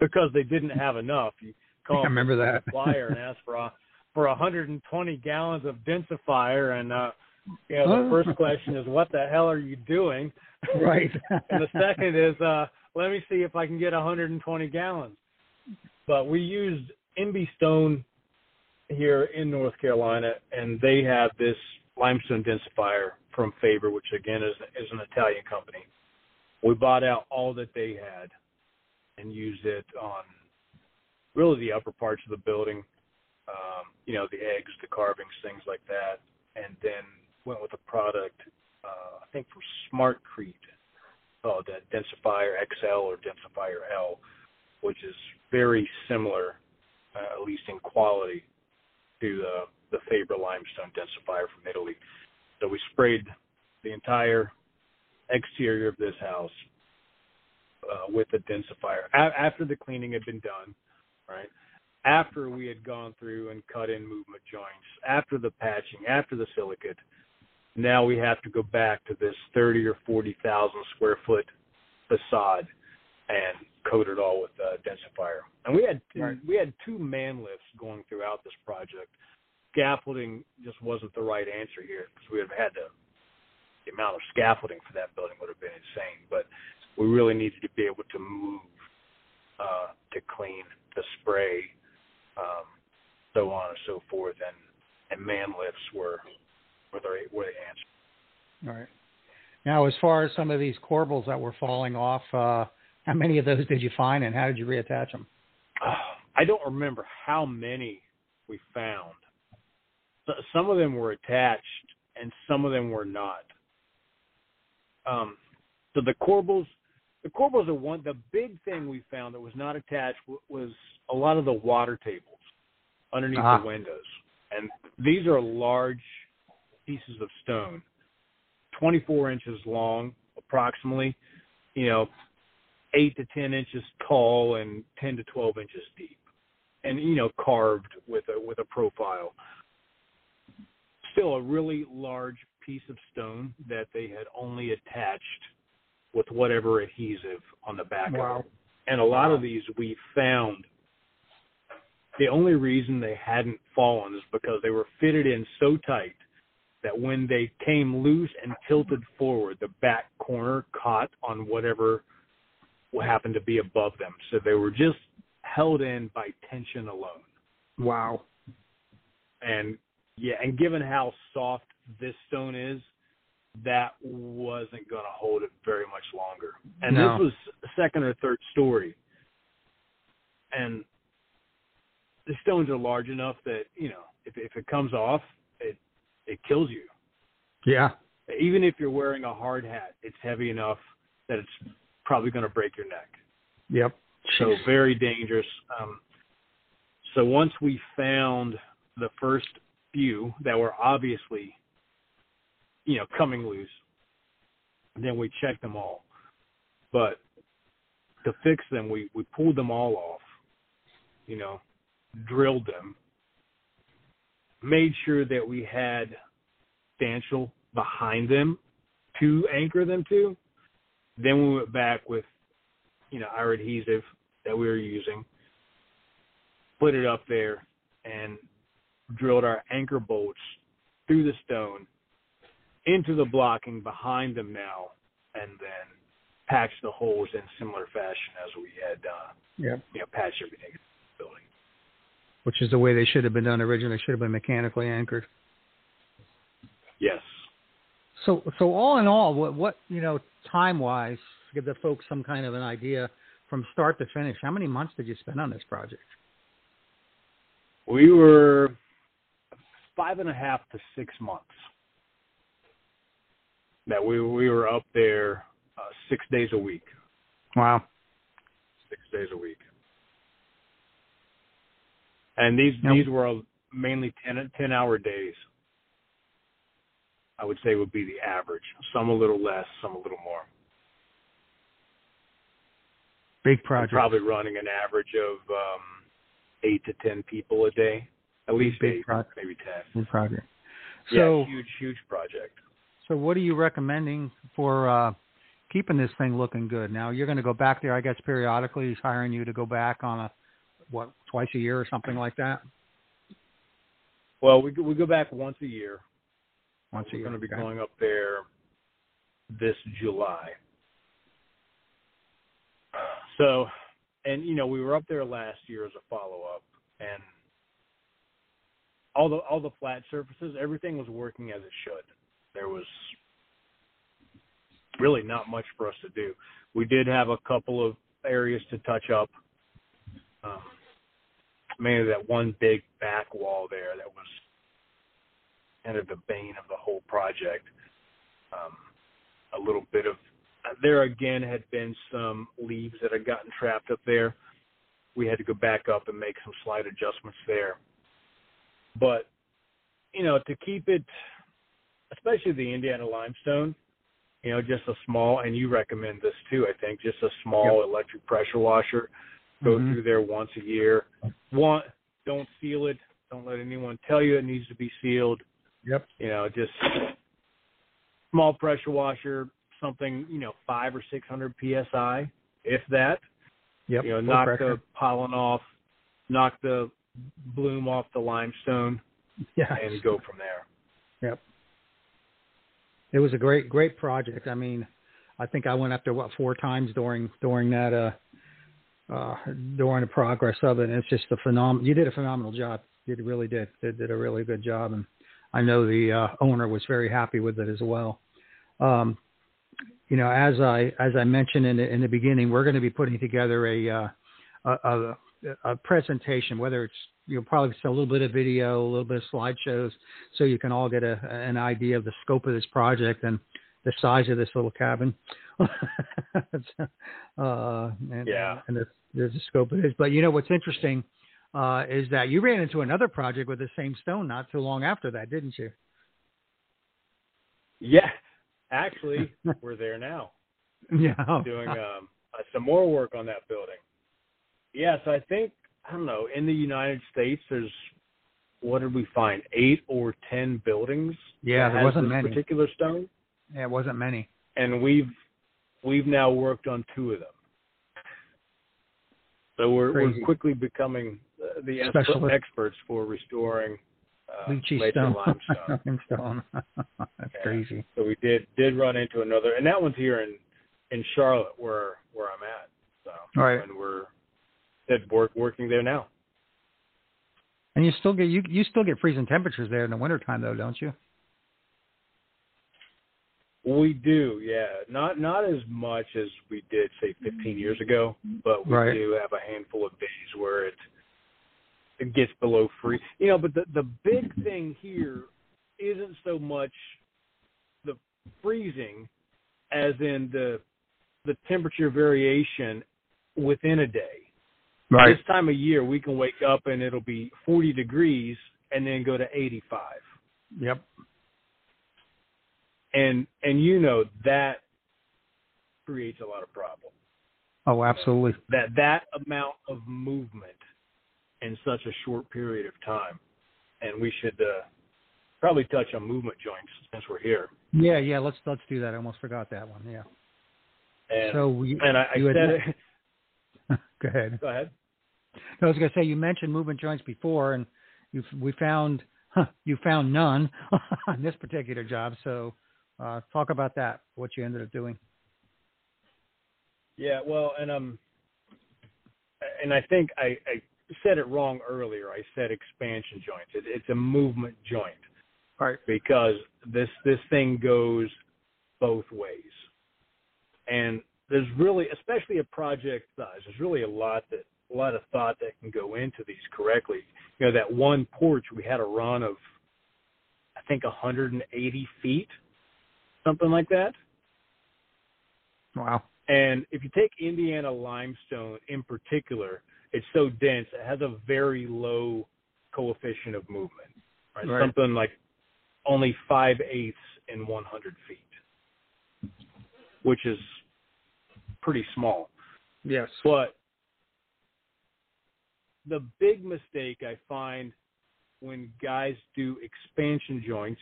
because they didn't have enough. You call I remember that supplier and ask for a, for 120 gallons of densifier, and uh, you know, the first question is, "What the hell are you doing?" Right. and the second is, uh, "Let me see if I can get 120 gallons." But we used Inby Stone here in North Carolina, and they have this limestone densifier from Faber, which again is is an Italian company. We bought out all that they had and used it on really the upper parts of the building, um, you know, the eggs, the carvings, things like that, and then went with a product, uh, I think for Smartcrete, called uh, Densifier XL or Densifier L, which is very similar, uh, at least in quality, to the the Faber limestone densifier from Italy. So we sprayed the entire exterior of this house uh, with the densifier a- after the cleaning had been done, right? After we had gone through and cut in movement joints, after the patching, after the silicate, now we have to go back to this 30 or 40,000 square foot facade and coat it all with uh, densifier. And we had two, right. we had two man lifts going throughout this project. Scaffolding just wasn't the right answer here because we would have had to the amount of scaffolding for that building would have been insane. But we really needed to be able to move uh, to clean, to spray, um, so on and so forth, and and man lifts were were the were the answer. All right. Now, as far as some of these corbels that were falling off, uh, how many of those did you find, and how did you reattach them? Uh, I don't remember how many we found. Some of them were attached, and some of them were not. Um, so the corbels, the corbels are one. The big thing we found that was not attached was a lot of the water tables underneath uh-huh. the windows, and these are large pieces of stone, 24 inches long, approximately. You know, eight to 10 inches tall and 10 to 12 inches deep, and you know, carved with a with a profile. Still a really large piece of stone that they had only attached with whatever adhesive on the back wow. of it. And a lot of these we found the only reason they hadn't fallen is because they were fitted in so tight that when they came loose and tilted forward, the back corner caught on whatever happened to be above them. So they were just held in by tension alone. Wow. And yeah, and given how soft this stone is, that wasn't going to hold it very much longer. And no. this was second or third story. And the stones are large enough that, you know, if if it comes off, it kills you. Yeah. Even if you're wearing a hard hat, it's heavy enough that it's probably going to break your neck. Yep. So very dangerous. Um, so once we found the first few that were obviously, you know, coming loose. then we checked them all. But to fix them, we, we pulled them all off, you know, drilled them, made sure that we had substantial behind them to anchor them to. Then we went back with, you know, our adhesive that we were using, put it up there, and drilled our anchor bolts through the stone into the blocking behind them now, and then patched the holes in similar fashion as we had, uh, yep. you know, patched everything in the building. Which is the way they should have been done originally. Should have been mechanically anchored. Yes. So, so all in all, what, what you know, time wise, give the folks some kind of an idea from start to finish. How many months did you spend on this project? We were five and a half to six months that we we were up there uh, six days a week. Wow. Six days a week. And these these were mainly 10, 10 hour days. I would say would be the average. Some a little less, some a little more. Big project. Probably running an average of um, eight to ten people a day. At least big eight, project. maybe ten. Big project. So, yeah, huge, huge project. So, what are you recommending for uh, keeping this thing looking good? Now, you're going to go back there, I guess, periodically. He's hiring you to go back on a what twice a year or something like that. Well, we we go back once a year. Once a year. We're going to be okay. going up there this July. So, and you know, we were up there last year as a follow up, and all the all the flat surfaces, everything was working as it should. There was really not much for us to do. We did have a couple of areas to touch up. Um, mainly that one big back wall there that was kind of the bane of the whole project. Um, a little bit of there again had been some leaves that had gotten trapped up there. We had to go back up and make some slight adjustments there. But you know, to keep it, especially the Indiana limestone, you know, just a small, and you recommend this too, I think, just a small yep. electric pressure washer. Go mm-hmm. through there once a year. One, don't seal it. Don't let anyone tell you it needs to be sealed. Yep. You know, just small pressure washer, something you know, five or six hundred psi, if that. Yep. You know, knock pressure. the pollen off, knock the bloom off the limestone, yeah, and go from there. Yep. It was a great, great project. I mean, I think I went up there what four times during during that uh uh during the progress of it. And it's just a phenomenal. You did a phenomenal job. You really did. Did did a really good job, and I know the uh, owner was very happy with it as well. Um, you know, as I as I mentioned in the, in the beginning, we're going to be putting together a uh, a, a, a presentation, whether it's you'll probably see a little bit of video, a little bit of slideshows, so you can all get a, an idea of the scope of this project and the size of this little cabin. uh, and, yeah, and the, the scope it is. But you know what's interesting uh, is that you ran into another project with the same stone not too long after that, didn't you? Yeah, actually, we're there now. Yeah, doing um, uh, some more work on that building. Yes, I think I don't know. In the United States, there's what did we find? Eight or ten buildings. Yeah, there wasn't many. Particular stone. Yeah, it wasn't many. And we've we've now worked on two of them. So we're we're quickly becoming the Specialist. experts for restoring uh, Lychee stone. limestone. That's yeah. crazy. So we did did run into another, and that one's here in in Charlotte, where where I'm at. So right. and we're said work working there now. And you still get you you still get freezing temperatures there in the wintertime though, don't you? We do, yeah. Not not as much as we did say 15 years mm-hmm. ago, but we right. do have a handful of days where it it gets below freeze. You know, but the the big mm-hmm. thing here isn't so much the freezing as in the the temperature variation within a day. Right. This time of year, we can wake up and it'll be 40 degrees and then go to 85. Yep. And and you know that creates a lot of problems. Oh, absolutely. That that amount of movement in such a short period of time, and we should uh, probably touch on movement joints since we're here. Yeah, yeah. Let's let's do that. I almost forgot that one. Yeah. And, so we, and I, I said it. Go ahead. Go ahead. I was going to say you mentioned movement joints before, and you we found huh, you found none on this particular job. So uh, talk about that. What you ended up doing. Yeah, well, and um, and I think I, I said it wrong earlier. I said expansion joints. It, it's a movement joint, right? Because this this thing goes both ways, and there's really, especially a project size, there's really a lot that a lot of thought that can go into these correctly. You know, that one porch we had a run of, I think 180 feet, something like that. Wow. And if you take Indiana limestone in particular, it's so dense, it has a very low coefficient of movement. Right? right. Something like only five eighths in 100 feet, which is pretty small. Yes. But the big mistake I find when guys do expansion joints,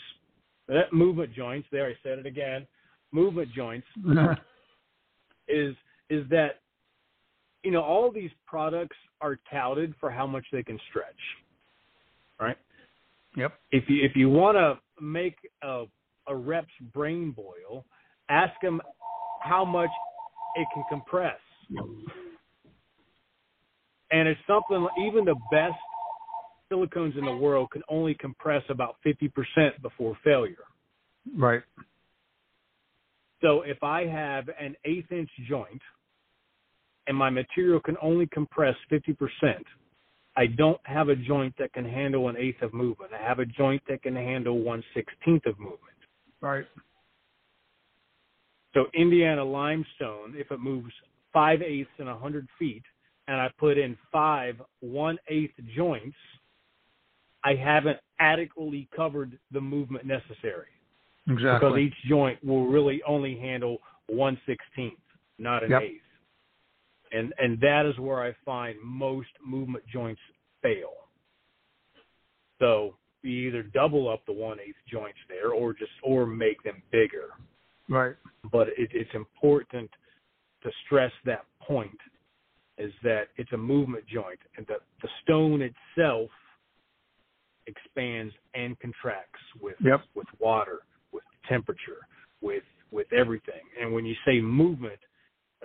Eh, movement joints, there I said it again, movement joints is is that you know all these products are touted for how much they can stretch. Right? Yep. If you if you want to make a a rep's brain boil, ask them how much it can compress and it's something even the best silicones in the world can only compress about 50% before failure. Right. So if I have an eighth inch joint and my material can only compress 50%, I don't have a joint that can handle an eighth of movement. I have a joint that can handle one sixteenth of movement. Right. So Indiana limestone, if it moves five eighths in a hundred feet, and I put in five one eighth joints, I haven't adequately covered the movement necessary. Exactly. Because each joint will really only handle one sixteenth, not an yep. eighth. And and that is where I find most movement joints fail. So you either double up the one eighth joints there or just or make them bigger. Right. But it, it's important to stress that point is that it's a movement joint and that the stone itself expands and contracts with yep. with water, with temperature, with with everything. And when you say movement,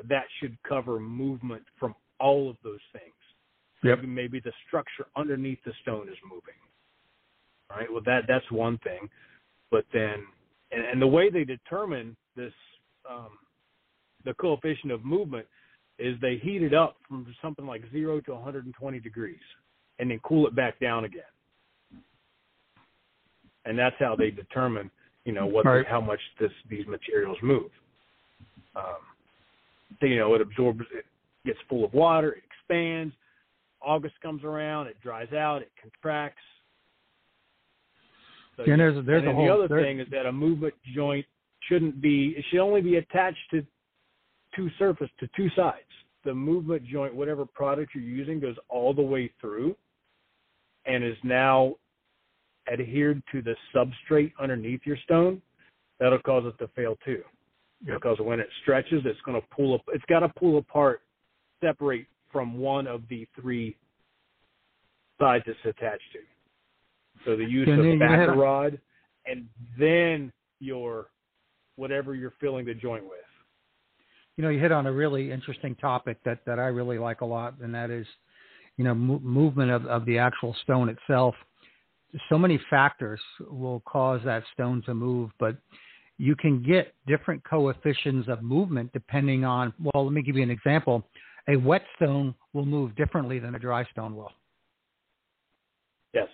that should cover movement from all of those things. Yep. Maybe, maybe the structure underneath the stone is moving. All right. Well, that that's one thing. But then, and, and the way they determine this, um, the coefficient of movement, is they heat it up from something like zero to 120 degrees, and then cool it back down again. And that's how they determine, you know, what right. how much this these materials move. Um, you know, it absorbs, it gets full of water, it expands. August comes around, it dries out, it contracts. So, and there's there's and a whole, the other there's... thing is that a movement joint shouldn't be it should only be attached to two surface to two sides. The movement joint, whatever product you're using, goes all the way through and is now adhered to the substrate underneath your stone. That'll cause it to fail too. Yep. Because when it stretches, it's going to pull up. It's got to pull apart, separate from one of the three sides it's attached to. So the use of backer a... rod, and then your whatever you're filling the joint with. You know, you hit on a really interesting topic that that I really like a lot, and that is, you know, mo- movement of of the actual stone itself. So many factors will cause that stone to move, but you can get different coefficients of movement depending on. Well, let me give you an example. A wet stone will move differently than a dry stone will. Yes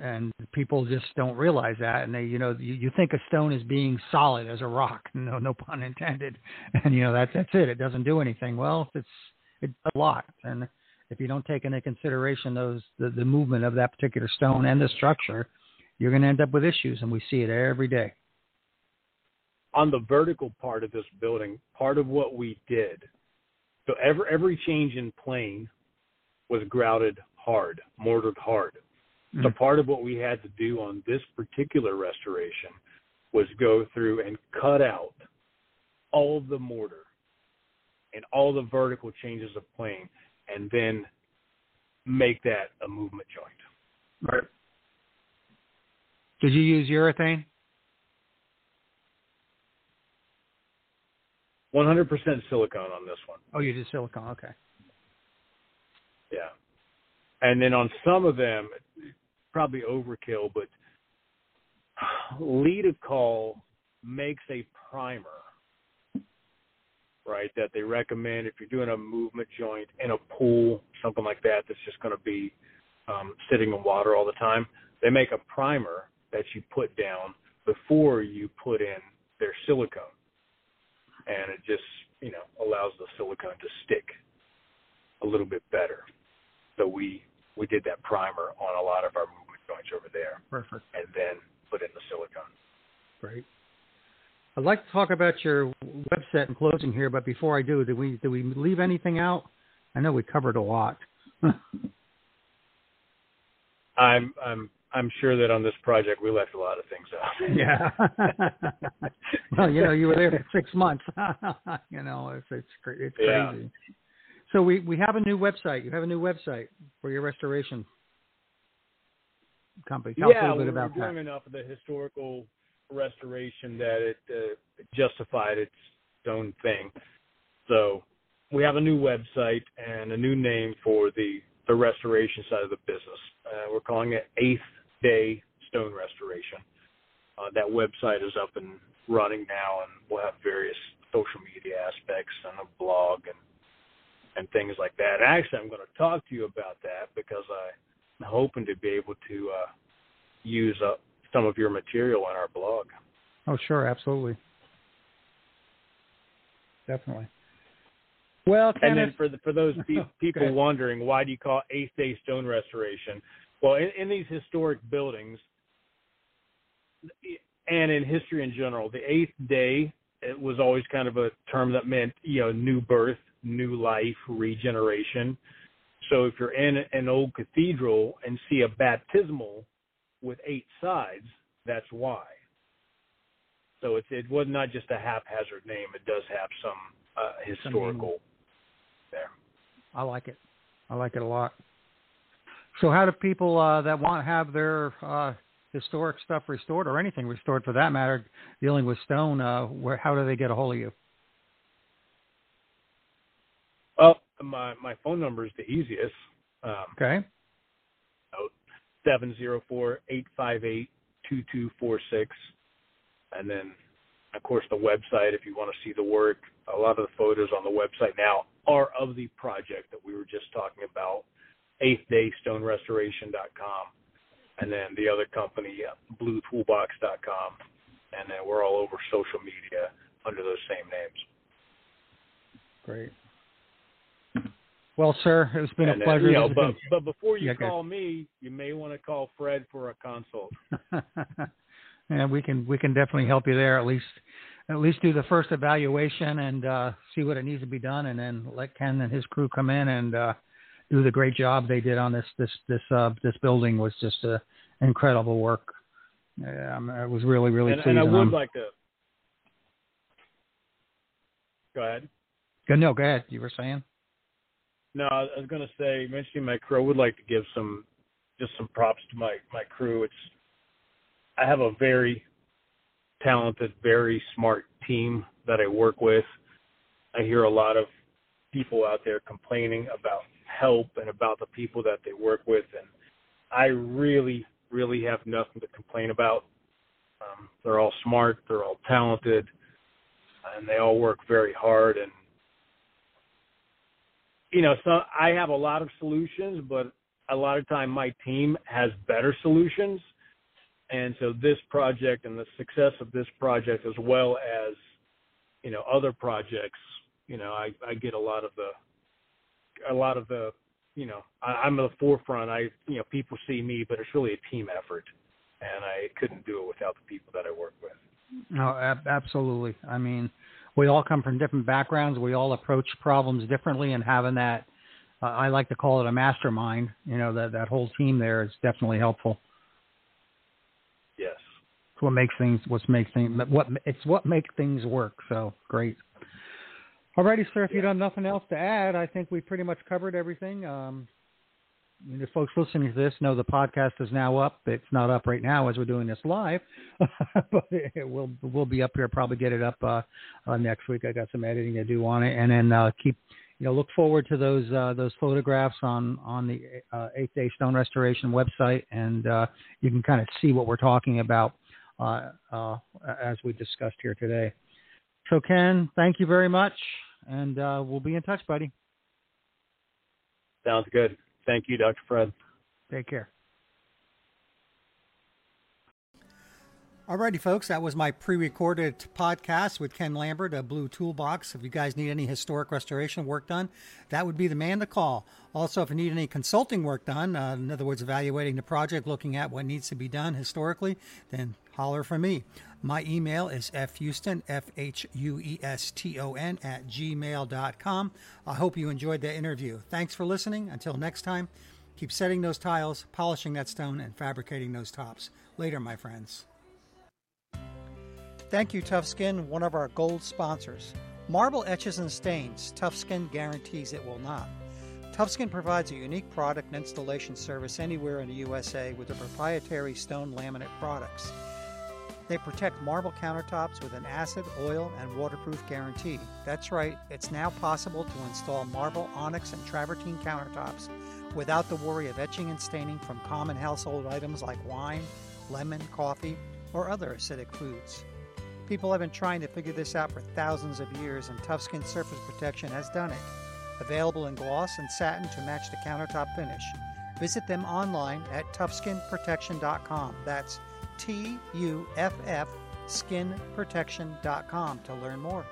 and people just don't realize that and they you know you, you think a stone is being solid as a rock no no pun intended and you know that's that's it it doesn't do anything well it's it's a lot and if you don't take into consideration those the, the movement of that particular stone and the structure you're going to end up with issues and we see it every day. On the vertical part of this building part of what we did so every every change in plane was grouted hard mortared hard. So mm-hmm. part of what we had to do on this particular restoration was go through and cut out all the mortar and all the vertical changes of plane and then make that a movement joint. Right. Did you use urethane? 100% silicone on this one. Oh, you did silicone. Okay. Yeah. And then on some of them, probably overkill, but Litokol makes a primer, right, that they recommend if you're doing a movement joint in a pool, something like that, that's just going to be um, sitting in water all the time. They make a primer that you put down before you put in their silicone, and it just you know allows the silicone to stick a little bit better. So we we did that primer on a lot of our movement joints over there. Perfect. And then put in the silicone. Great. I'd like to talk about your website in closing here, but before I do, did we did we leave anything out? I know we covered a lot. I'm I'm I'm sure that on this project we left a lot of things out. Yeah. well, you know, you were there for six months. you know, it's it's it's crazy. Yeah. So we we have a new website. You have a new website for your restoration company. Tell yeah, us a little bit about were doing that. enough of the historical restoration that it uh, justified its own thing. So we have a new website and a new name for the the restoration side of the business. Uh, we're calling it Eighth Day Stone Restoration. Uh, that website is up and running now, and we'll have various social media aspects and a blog and and things like that. Actually, I'm going to talk to you about that because I'm hoping to be able to uh, use up some of your material on our blog. Oh, sure, absolutely. definitely. Well, Kenneth, and then for the, for those people wondering, why do you call eighth day stone restoration? Well, in, in these historic buildings, and in history in general, the eighth day it was always kind of a term that meant you know new birth, new life, regeneration. So if you're in an old cathedral and see a baptismal with eight sides, that's why. So it's it was not just a haphazard name. It does have some uh, historical there. I like it. I like it a lot. So how do people uh, that want to have their uh, historic stuff restored or anything restored for that matter, dealing with stone, uh, where how do they get a hold of you? Well, my my phone number is the easiest. Um, okay. Seven zero four eight five eight two two four six, and then of course the website if you want to see the work. A lot of the photos on the website now are of the project that we were just talking about, eighthDayStoneRestoration.com and then the other company, uh, BlueToolbox.com, and then we're all over social media under those same names. Great. Well, sir, it's been and a pleasure. you know, but, but before you yeah, call me, you may want to call Fred for a consult. and we can we can definitely help you there. At least at least do the first evaluation and uh, see what it needs to be done, and then let Ken and his crew come in and uh, do the great job they did on this this this uh, this building was just uh, incredible work. Um, I was really really and, pleased. And I would like to go ahead. Go no, go ahead. You were saying. No, I was going to say, mentioning my crew, I would like to give some just some props to my my crew. It's I have a very talented, very smart team that I work with. I hear a lot of people out there complaining about help and about the people that they work with. And I really, really have nothing to complain about. Um, they're all smart, they're all talented, and they all work very hard. And you know, so I have a lot of solutions, but a lot of time my team has better solutions. And so this project and the success of this project, as well as you know other projects, you know, I, I get a lot of the a lot of the, you know, I, I'm at the forefront. I, you know, people see me, but it's really a team effort, and I couldn't do it without the people that I work with. No, ab- absolutely. I mean, we all come from different backgrounds. We all approach problems differently, and having that, uh, I like to call it a mastermind. You know, that that whole team there is definitely helpful. Yes. It's what makes things. What makes things. What it's what makes things work. So great. Alrighty, sir. If yeah. you have nothing else to add, I think we pretty much covered everything. Um, I mean, folks listening to this know the podcast is now up. It's not up right now as we're doing this live, but it will will be up here. Probably get it up uh, uh, next week. I got some editing to do on it, and then uh, keep you know look forward to those uh, those photographs on on the uh, Eighth Day Stone Restoration website, and uh, you can kind of see what we're talking about uh, uh, as we discussed here today. So, Ken, thank you very much, and uh, we'll be in touch, buddy. Sounds good. Thank you, Dr. Fred. Take care. Alrighty, folks, that was my pre recorded podcast with Ken Lambert of Blue Toolbox. If you guys need any historic restoration work done, that would be the man to call. Also, if you need any consulting work done, uh, in other words, evaluating the project, looking at what needs to be done historically, then holler for me. My email is fhueston, F H U E S T O N, at gmail.com. I hope you enjoyed that interview. Thanks for listening. Until next time, keep setting those tiles, polishing that stone, and fabricating those tops. Later, my friends. Thank you, Tuff Skin, one of our gold sponsors. Marble etches and stains. Tuff Skin guarantees it will not. Tuff Skin provides a unique product and installation service anywhere in the USA with their proprietary stone laminate products. They protect marble countertops with an acid, oil, and waterproof guarantee. That's right, it's now possible to install marble, onyx, and travertine countertops without the worry of etching and staining from common household items like wine, lemon, coffee, or other acidic foods. People have been trying to figure this out for thousands of years, and Tuff Skin Surface Protection has done it. Available in gloss and satin to match the countertop finish. Visit them online at tuffskinprotection.com. That's T U F F skinprotection.com to learn more.